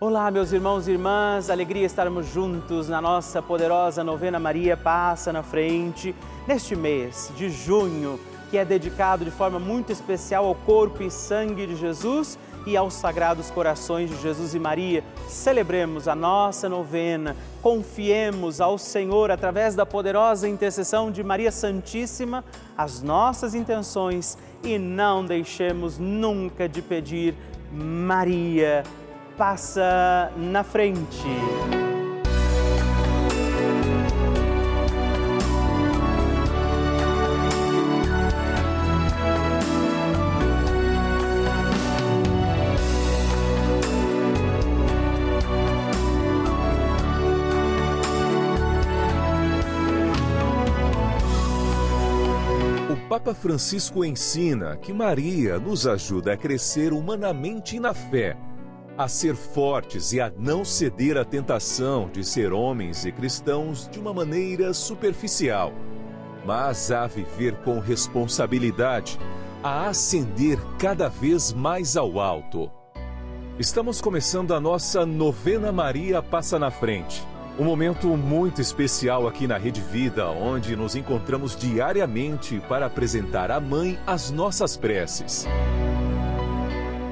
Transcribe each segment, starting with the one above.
Olá, meus irmãos e irmãs, alegria estarmos juntos na nossa poderosa novena Maria Passa na Frente, neste mês de junho, que é dedicado de forma muito especial ao corpo e sangue de Jesus e aos sagrados corações de Jesus e Maria. Celebremos a nossa novena, confiemos ao Senhor, através da poderosa intercessão de Maria Santíssima, as nossas intenções e não deixemos nunca de pedir Maria passa na frente. O Papa Francisco ensina que Maria nos ajuda a crescer humanamente na fé a ser fortes e a não ceder à tentação de ser homens e cristãos de uma maneira superficial, mas a viver com responsabilidade, a ascender cada vez mais ao alto. Estamos começando a nossa novena Maria Passa na Frente. Um momento muito especial aqui na Rede Vida, onde nos encontramos diariamente para apresentar à Mãe as nossas preces.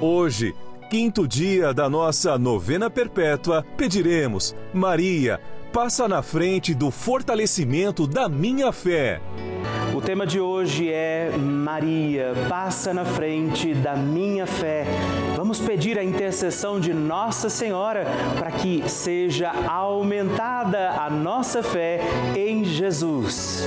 Hoje, quinto dia da nossa novena perpétua, pediremos: Maria, passa na frente do fortalecimento da minha fé. O tema de hoje é Maria, passa na frente da minha fé. Vamos pedir a intercessão de Nossa Senhora para que seja aumentada a nossa fé em Jesus.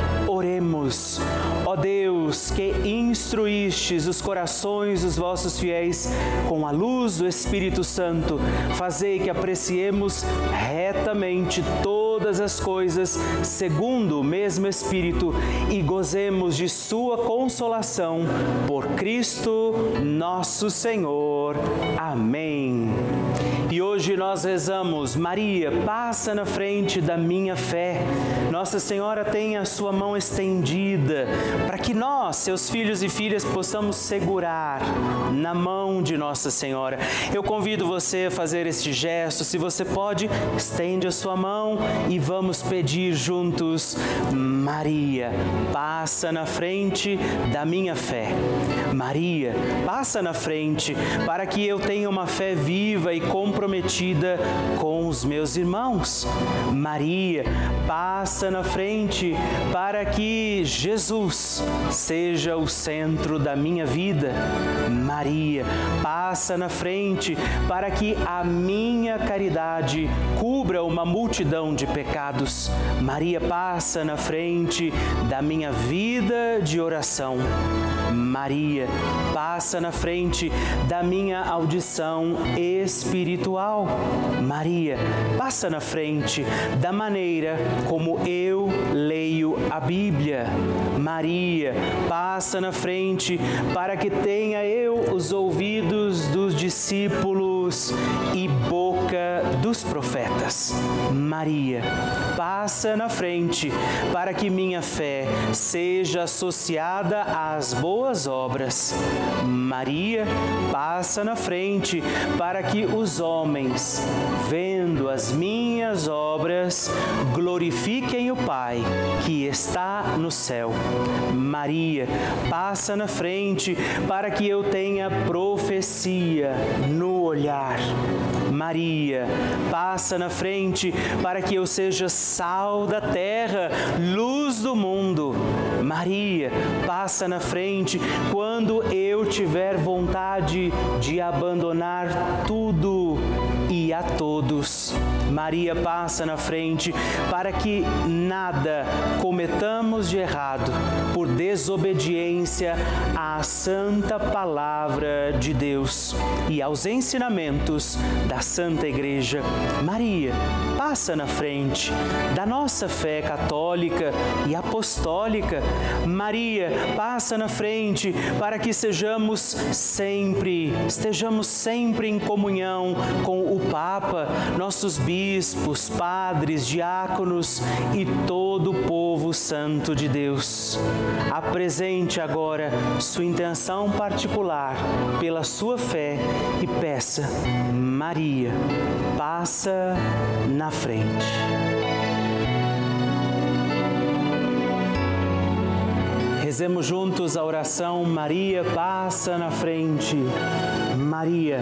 Oremos. Ó Deus, que instruístes os corações dos vossos fiéis com a luz do Espírito Santo, fazei que apreciemos retamente todas as coisas segundo o mesmo Espírito e gozemos de Sua consolação por Cristo nosso Senhor. Amém. E hoje nós rezamos, Maria, passa na frente da minha fé. Nossa Senhora tem a sua mão estendida para que nós, seus filhos e filhas, possamos segurar na mão de Nossa Senhora. Eu convido você a fazer este gesto. Se você pode, estende a sua mão e vamos pedir juntos, Maria, passa na frente da minha fé. Maria, passa na frente para que eu tenha uma fé viva e comprometida com os meus irmãos. Maria, passa na frente para que Jesus seja o centro da minha vida. Maria, passa na frente para que a minha caridade cubra uma multidão de pecados. Maria, passa na frente da minha vida de oração. Maria, passa na frente da minha audição espiritual. Maria, passa na frente da maneira como eu leio a Bíblia. Maria, passa na frente para que tenha eu os ouvidos dos discípulos e boca dos profetas. Maria, passa na frente para que minha fé seja associada às boas obras. Maria, passa na frente para que os homens, vendo as minhas obras, glorifiquem o Pai que está no céu. Maria, passa na frente para que eu tenha profecia no olhar. Maria, passa na frente para que eu seja sal da terra, luz do mundo. Maria, passa na frente quando eu tiver vontade de abandonar tudo e a todos. Maria passa na frente para que nada cometamos de errado por desobediência à santa palavra de Deus e aos ensinamentos da Santa Igreja. Maria passa na frente da nossa fé católica e apostólica. Maria passa na frente para que sejamos sempre, estejamos sempre em comunhão com o Papa, nossos bispos, padres, diáconos e todo o povo santo de Deus. Apresente agora sua intenção particular pela sua fé e peça, Maria, passa na frente. Rezemos juntos a oração Maria passa na frente. Maria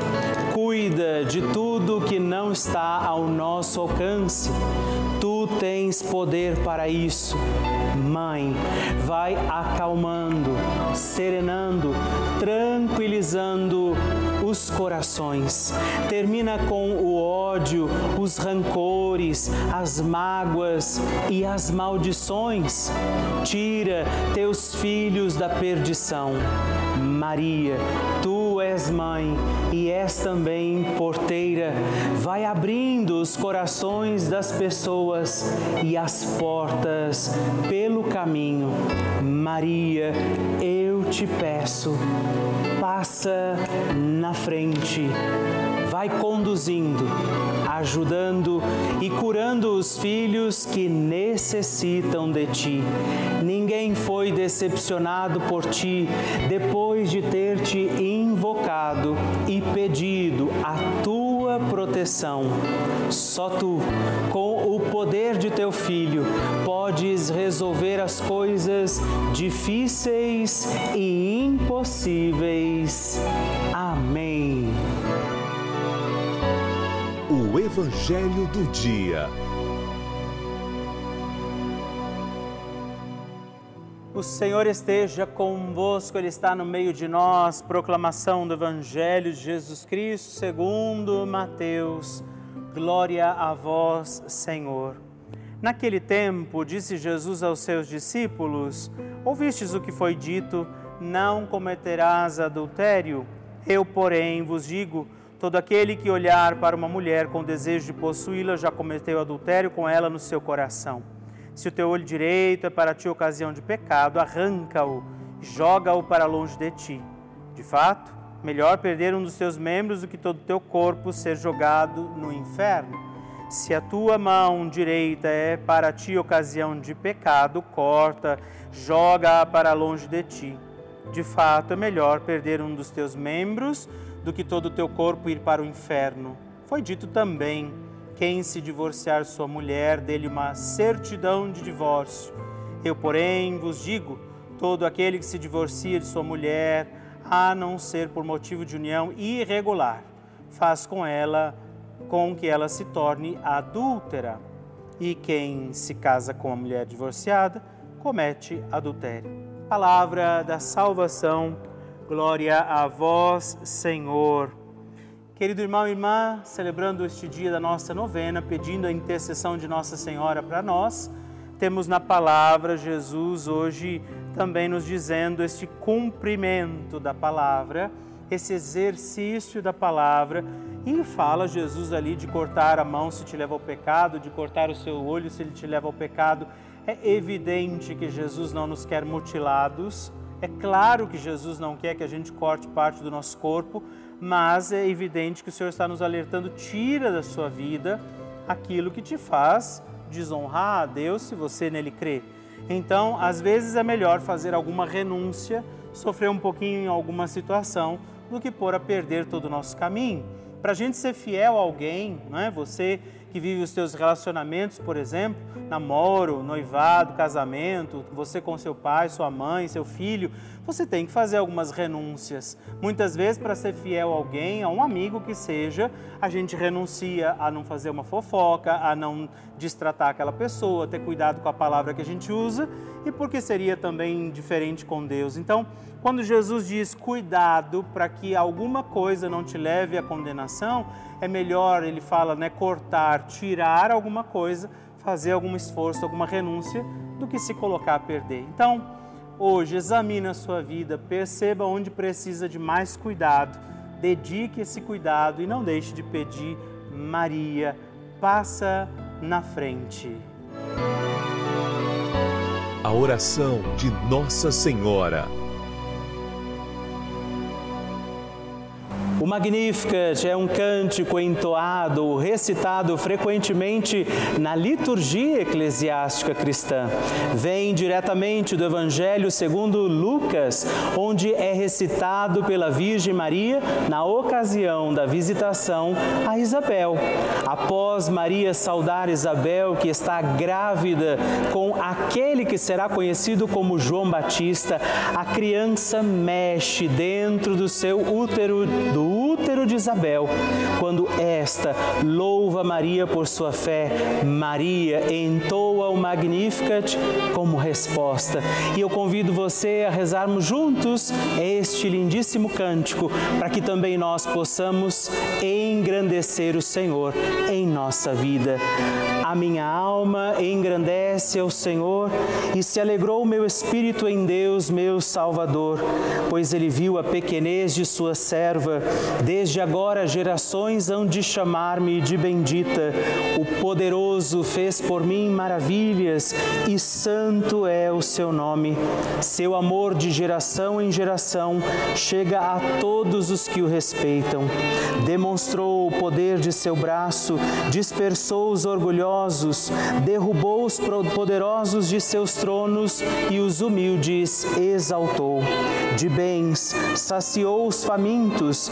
cuida de tudo que não está ao nosso alcance. Tu tens poder para isso. Mãe, vai acalmando, serenando, tranquilizando os corações. Termina com o ódio, os rancores, as mágoas e as maldições. Tira teus filhos da perdição. Maria, tu és mãe e és também porteira. Vai abrindo os corações das pessoas e as portas pelo caminho. Maria, eu te peço, passa na frente, vai conduzindo, ajudando e curando os filhos que necessitam de ti. Ninguém foi decepcionado por ti depois de ter te invocado e pedido a tua proteção. Só tu, com o poder de teu filho, podes resolver as coisas difíceis e impossíveis. Amém. O Evangelho do Dia. O Senhor esteja convosco, Ele está no meio de nós. Proclamação do Evangelho de Jesus Cristo, segundo Mateus. Glória a vós, Senhor. Naquele tempo, disse Jesus aos seus discípulos: Ouvistes o que foi dito, não cometerás adultério? Eu, porém, vos digo: todo aquele que olhar para uma mulher com desejo de possuí-la já cometeu adultério com ela no seu coração. Se o teu olho direito é para ti ocasião de pecado, arranca-o joga-o para longe de ti. De fato, melhor perder um dos teus membros do que todo o teu corpo ser jogado no inferno. Se a tua mão direita é para ti ocasião de pecado, corta, joga-a para longe de ti. De fato, é melhor perder um dos teus membros do que todo o teu corpo ir para o inferno. Foi dito também quem se divorciar sua mulher, dele uma certidão de divórcio. Eu, porém, vos digo: todo aquele que se divorcia de sua mulher, a não ser por motivo de união irregular, faz com ela com que ela se torne adúltera. E quem se casa com a mulher divorciada comete adultério. Palavra da salvação. Glória a vós, Senhor. Querido irmão e irmã, celebrando este dia da nossa novena, pedindo a intercessão de Nossa Senhora para nós, temos na palavra Jesus hoje também nos dizendo este cumprimento da palavra, esse exercício da palavra. E fala Jesus ali de cortar a mão se te leva ao pecado, de cortar o seu olho se ele te leva ao pecado. É evidente que Jesus não nos quer mutilados. É claro que Jesus não quer que a gente corte parte do nosso corpo, mas é evidente que o Senhor está nos alertando: tira da sua vida aquilo que te faz desonrar a Deus se você nele crê. Então, às vezes é melhor fazer alguma renúncia, sofrer um pouquinho em alguma situação, do que pôr a perder todo o nosso caminho. Para a gente ser fiel a alguém, não é? Você que vive os seus relacionamentos, por exemplo, namoro, noivado, casamento, você com seu pai, sua mãe, seu filho, você tem que fazer algumas renúncias. Muitas vezes, para ser fiel a alguém, a um amigo que seja, a gente renuncia a não fazer uma fofoca, a não destratar aquela pessoa, ter cuidado com a palavra que a gente usa e porque seria também diferente com Deus. Então, quando Jesus diz cuidado para que alguma coisa não te leve à condenação, é melhor, ele fala, né, cortar, tirar alguma coisa, fazer algum esforço, alguma renúncia, do que se colocar a perder. Então, hoje, examine a sua vida, perceba onde precisa de mais cuidado, dedique esse cuidado e não deixe de pedir, Maria, passa na frente. A oração de Nossa Senhora. O Magnificat é um cântico entoado, recitado frequentemente na liturgia eclesiástica cristã. Vem diretamente do Evangelho segundo Lucas, onde é recitado pela Virgem Maria na ocasião da visitação a Isabel. Após Maria saudar Isabel, que está grávida com aquele que será conhecido como João Batista, a criança mexe dentro do seu útero do Blue útero de Isabel, quando esta louva Maria por sua fé, Maria entoa o Magnificat como resposta. E eu convido você a rezarmos juntos este lindíssimo cântico, para que também nós possamos engrandecer o Senhor em nossa vida. A minha alma engrandece ao Senhor e se alegrou o meu espírito em Deus, meu Salvador, pois ele viu a pequenez de sua serva. Desde agora gerações hão de chamar-me de bendita. O poderoso fez por mim maravilhas e santo é o seu nome. Seu amor de geração em geração chega a todos os que o respeitam. Demonstrou o poder de seu braço, dispersou os orgulhosos, derrubou os poderosos de seus tronos e os humildes exaltou. De bens saciou os famintos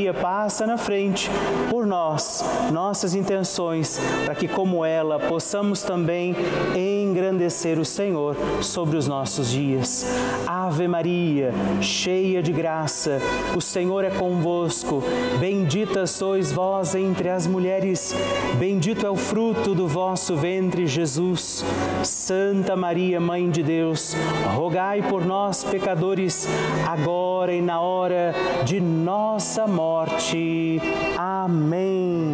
passa na frente por nós, nossas intenções, para que, como ela, possamos também engrandecer o Senhor sobre os nossos dias. Ave Maria, cheia de graça, o Senhor é convosco. Bendita sois vós entre as mulheres, bendito é o fruto do vosso ventre, Jesus. Santa Maria, Mãe de Deus, rogai por nós, pecadores, agora e na hora de nossa morte. Amém.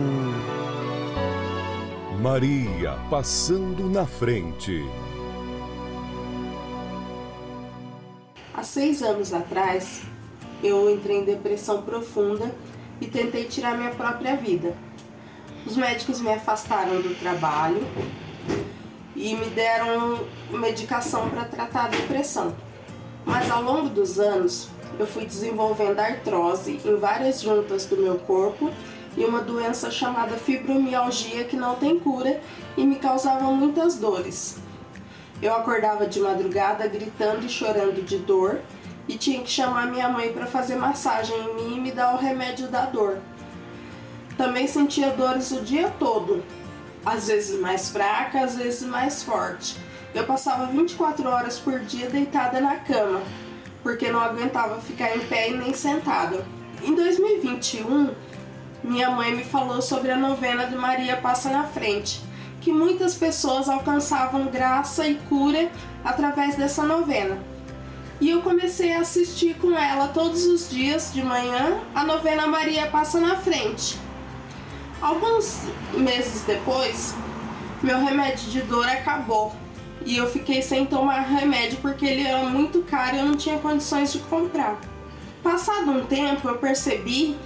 Maria passando na frente. Há seis anos atrás, eu entrei em depressão profunda e tentei tirar minha própria vida. Os médicos me afastaram do trabalho e me deram medicação para tratar a depressão. Mas ao longo dos anos, eu fui desenvolvendo artrose em várias juntas do meu corpo e uma doença chamada fibromialgia que não tem cura e me causava muitas dores. Eu acordava de madrugada gritando e chorando de dor e tinha que chamar minha mãe para fazer massagem em mim e me dar o remédio da dor. Também sentia dores o dia todo, às vezes mais fraca, às vezes mais forte. Eu passava 24 horas por dia deitada na cama, porque não aguentava ficar em pé e nem sentada. Em 2021, minha mãe me falou sobre a novena de Maria Passa na Frente, que muitas pessoas alcançavam graça e cura através dessa novena. E eu comecei a assistir com ela todos os dias de manhã a novena Maria Passa na Frente. Alguns meses depois, meu remédio de dor acabou e eu fiquei sem tomar remédio porque ele era muito caro e eu não tinha condições de comprar. Passado um tempo, eu percebi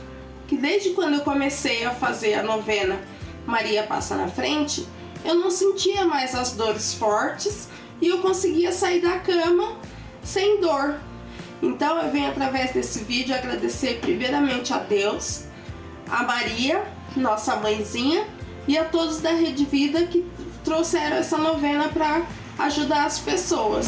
que desde quando eu comecei a fazer a novena Maria Passa na Frente, eu não sentia mais as dores fortes e eu conseguia sair da cama sem dor. Então eu venho através desse vídeo agradecer primeiramente a Deus, a Maria, nossa mãezinha, e a todos da Rede Vida que trouxeram essa novena para ajudar as pessoas.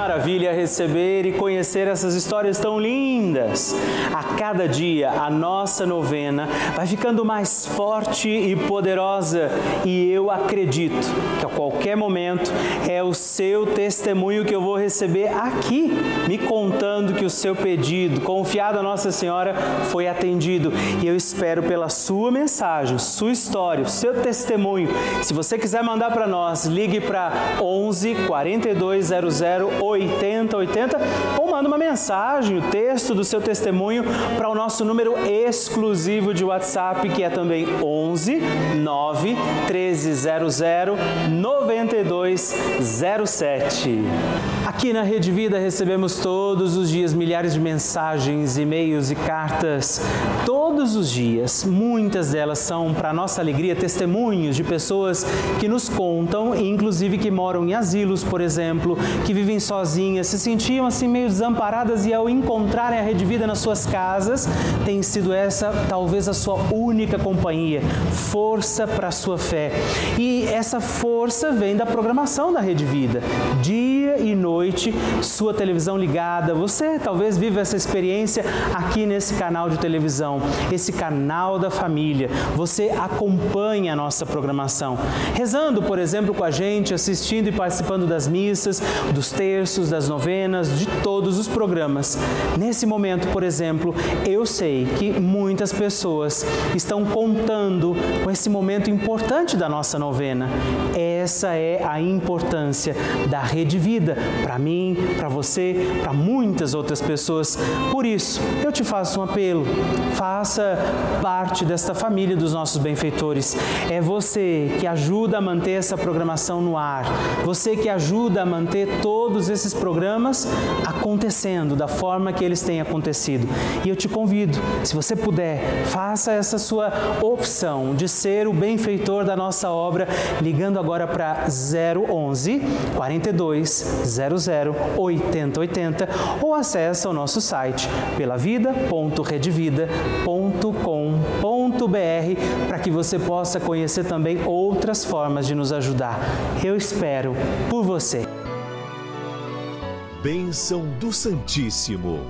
Maravilha receber e conhecer essas histórias tão lindas. A cada dia a nossa novena vai ficando mais forte e poderosa e eu acredito que a qualquer momento é o seu testemunho que eu vou receber aqui, me contando que o seu pedido, confiado a Nossa Senhora, foi atendido. E eu espero pela sua mensagem, sua história, o seu testemunho. Se você quiser mandar para nós, ligue para 11 4200 8080 ou manda uma mensagem, o texto do seu testemunho para o nosso número exclusivo de WhatsApp, que é também 11 9 1300 9207. Aqui na Rede Vida recebemos todos os dias milhares de mensagens, e-mails e cartas. Todos os dias, muitas delas são, para nossa alegria, testemunhos de pessoas que nos contam, inclusive que moram em asilos, por exemplo, que vivem sozinhas, se sentiam assim meio desamparadas e ao encontrarem a Rede Vida nas suas casas, tem sido essa talvez a sua única companhia, força para a sua fé. E essa força vem da programação da Rede Vida. Dia e noite, sua televisão ligada. Você talvez viva essa experiência aqui nesse canal de televisão, esse canal da família. Você acompanha a nossa programação, rezando, por exemplo, com a gente, assistindo e participando das missas, dos textos terços, das novenas, de todos os programas. Nesse momento, por exemplo, eu sei que muitas pessoas estão contando com esse momento importante da nossa novena. Essa é a importância da Rede Vida para mim, para você, para muitas outras pessoas. Por isso, eu te faço um apelo. Faça parte desta família dos nossos benfeitores. É você que ajuda a manter essa programação no ar. Você que ajuda a manter todos esses programas acontecendo da forma que eles têm acontecido. E eu te convido, se você puder, faça essa sua opção de ser o benfeitor da nossa obra, ligando agora para 011 42 00 80 80 ou acesse o nosso site pelavida.redvida.com.br para que você possa conhecer também outras formas de nos ajudar. Eu espero por você. Bênção do Santíssimo.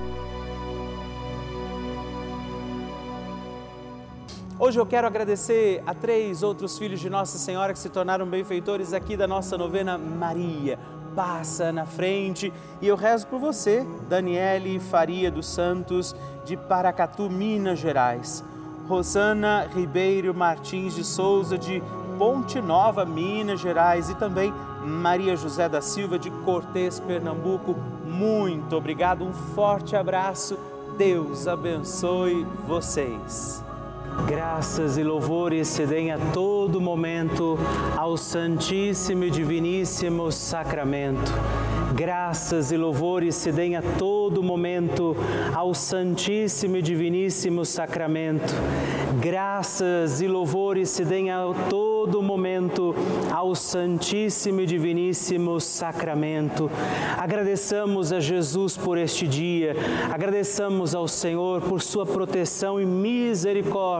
Hoje eu quero agradecer a três outros filhos de Nossa Senhora que se tornaram benfeitores aqui da nossa novena Maria. Passa na frente e eu rezo por você, Daniele Faria dos Santos, de Paracatu, Minas Gerais. Rosana Ribeiro Martins de Souza, de Ponte Nova, Minas Gerais. E também Maria José da Silva de Cortês, Pernambuco. Muito obrigado, um forte abraço. Deus abençoe vocês. Graças e louvores se deem a todo momento ao Santíssimo e Diviníssimo Sacramento. Graças e louvores se deem a todo momento ao Santíssimo e Diviníssimo Sacramento. Graças e louvores se deem a todo momento ao Santíssimo e Diviníssimo Sacramento. Agradeçamos a Jesus por este dia, agradeçamos ao Senhor por sua proteção e misericórdia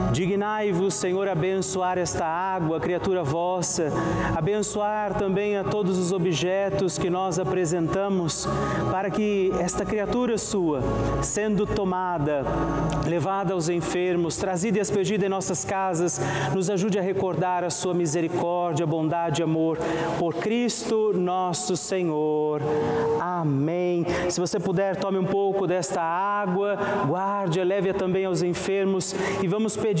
Dignai-vos, Senhor, abençoar esta água, criatura vossa, abençoar também a todos os objetos que nós apresentamos para que esta criatura sua, sendo tomada, levada aos enfermos, trazida e expedida em nossas casas, nos ajude a recordar a sua misericórdia, bondade e amor por Cristo nosso Senhor. Amém. Se você puder, tome um pouco desta água, guarde, leve-a também aos enfermos e vamos pedir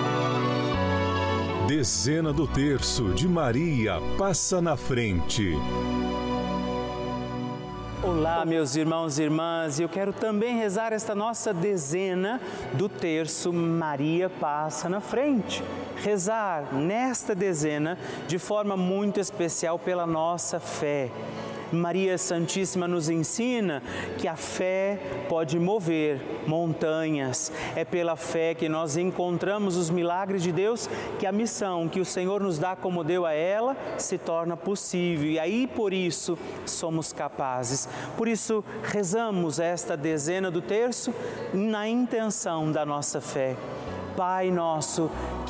Dezena do terço de Maria passa na frente. Olá, meus irmãos e irmãs, eu quero também rezar esta nossa dezena do terço Maria passa na frente. Rezar nesta dezena de forma muito especial pela nossa fé Maria Santíssima nos ensina que a fé pode mover montanhas. É pela fé que nós encontramos os milagres de Deus, que a missão que o Senhor nos dá como deu a ela se torna possível. E aí por isso somos capazes. Por isso rezamos esta dezena do terço na intenção da nossa fé. Pai nosso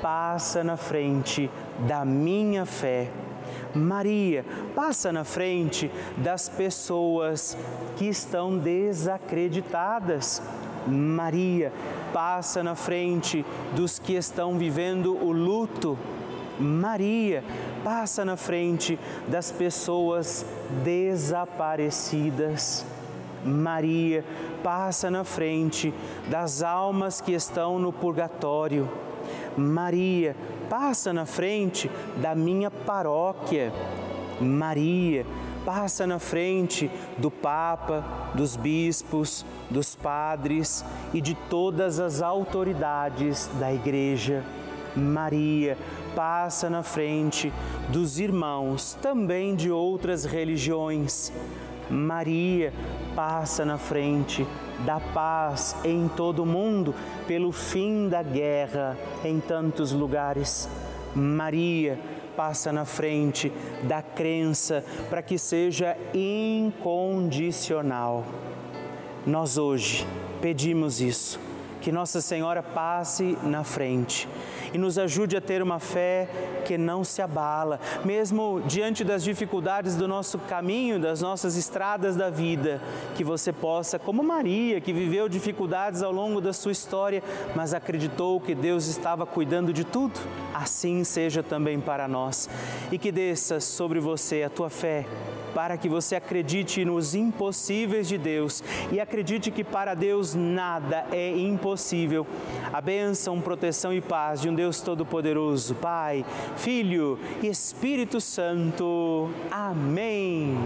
passa na frente da minha fé. Maria, passa na frente das pessoas que estão desacreditadas. Maria, passa na frente dos que estão vivendo o luto. Maria, passa na frente das pessoas desaparecidas. Maria, passa na frente das almas que estão no purgatório. Maria, passa na frente da minha paróquia. Maria, passa na frente do Papa, dos bispos, dos padres e de todas as autoridades da Igreja. Maria, passa na frente dos irmãos também de outras religiões. Maria, passa na frente da paz em todo o mundo, pelo fim da guerra em tantos lugares. Maria passa na frente da crença para que seja incondicional. Nós hoje pedimos isso, que Nossa Senhora passe na frente e nos ajude a ter uma fé que não se abala, mesmo diante das dificuldades do nosso caminho, das nossas estradas da vida, que você possa, como Maria, que viveu dificuldades ao longo da sua história, mas acreditou que Deus estava cuidando de tudo, assim seja também para nós. E que desça sobre você a tua fé para que você acredite nos impossíveis de Deus e acredite que para Deus nada é impossível. A bênção, proteção e paz de um Deus Todo-Poderoso, Pai, Filho e Espírito Santo. Amém.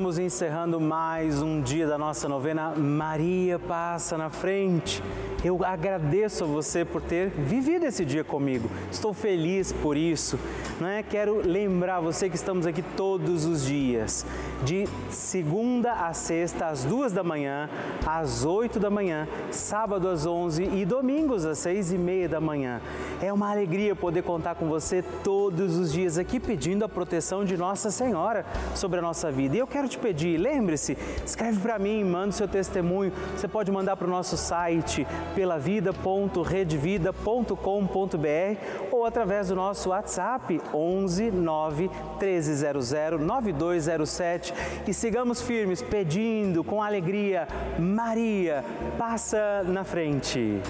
Estamos encerrando mais um dia da nossa novena Maria Passa na Frente. Eu agradeço a você por ter vivido esse dia comigo. Estou feliz por isso. Não é? Quero lembrar você que estamos aqui todos os dias, de segunda a sexta, às duas da manhã, às oito da manhã, sábado às onze e domingos às seis e meia da manhã. É uma alegria poder contar com você todos os dias aqui pedindo a proteção de Nossa Senhora sobre a nossa vida. E eu quero te pedir, lembre-se, escreve para mim, manda o seu testemunho. Você pode mandar para o nosso site pelavida.redvida.com.br ou através do nosso WhatsApp 11 9 1300 9207 e sigamos firmes pedindo com alegria, Maria, passa na frente.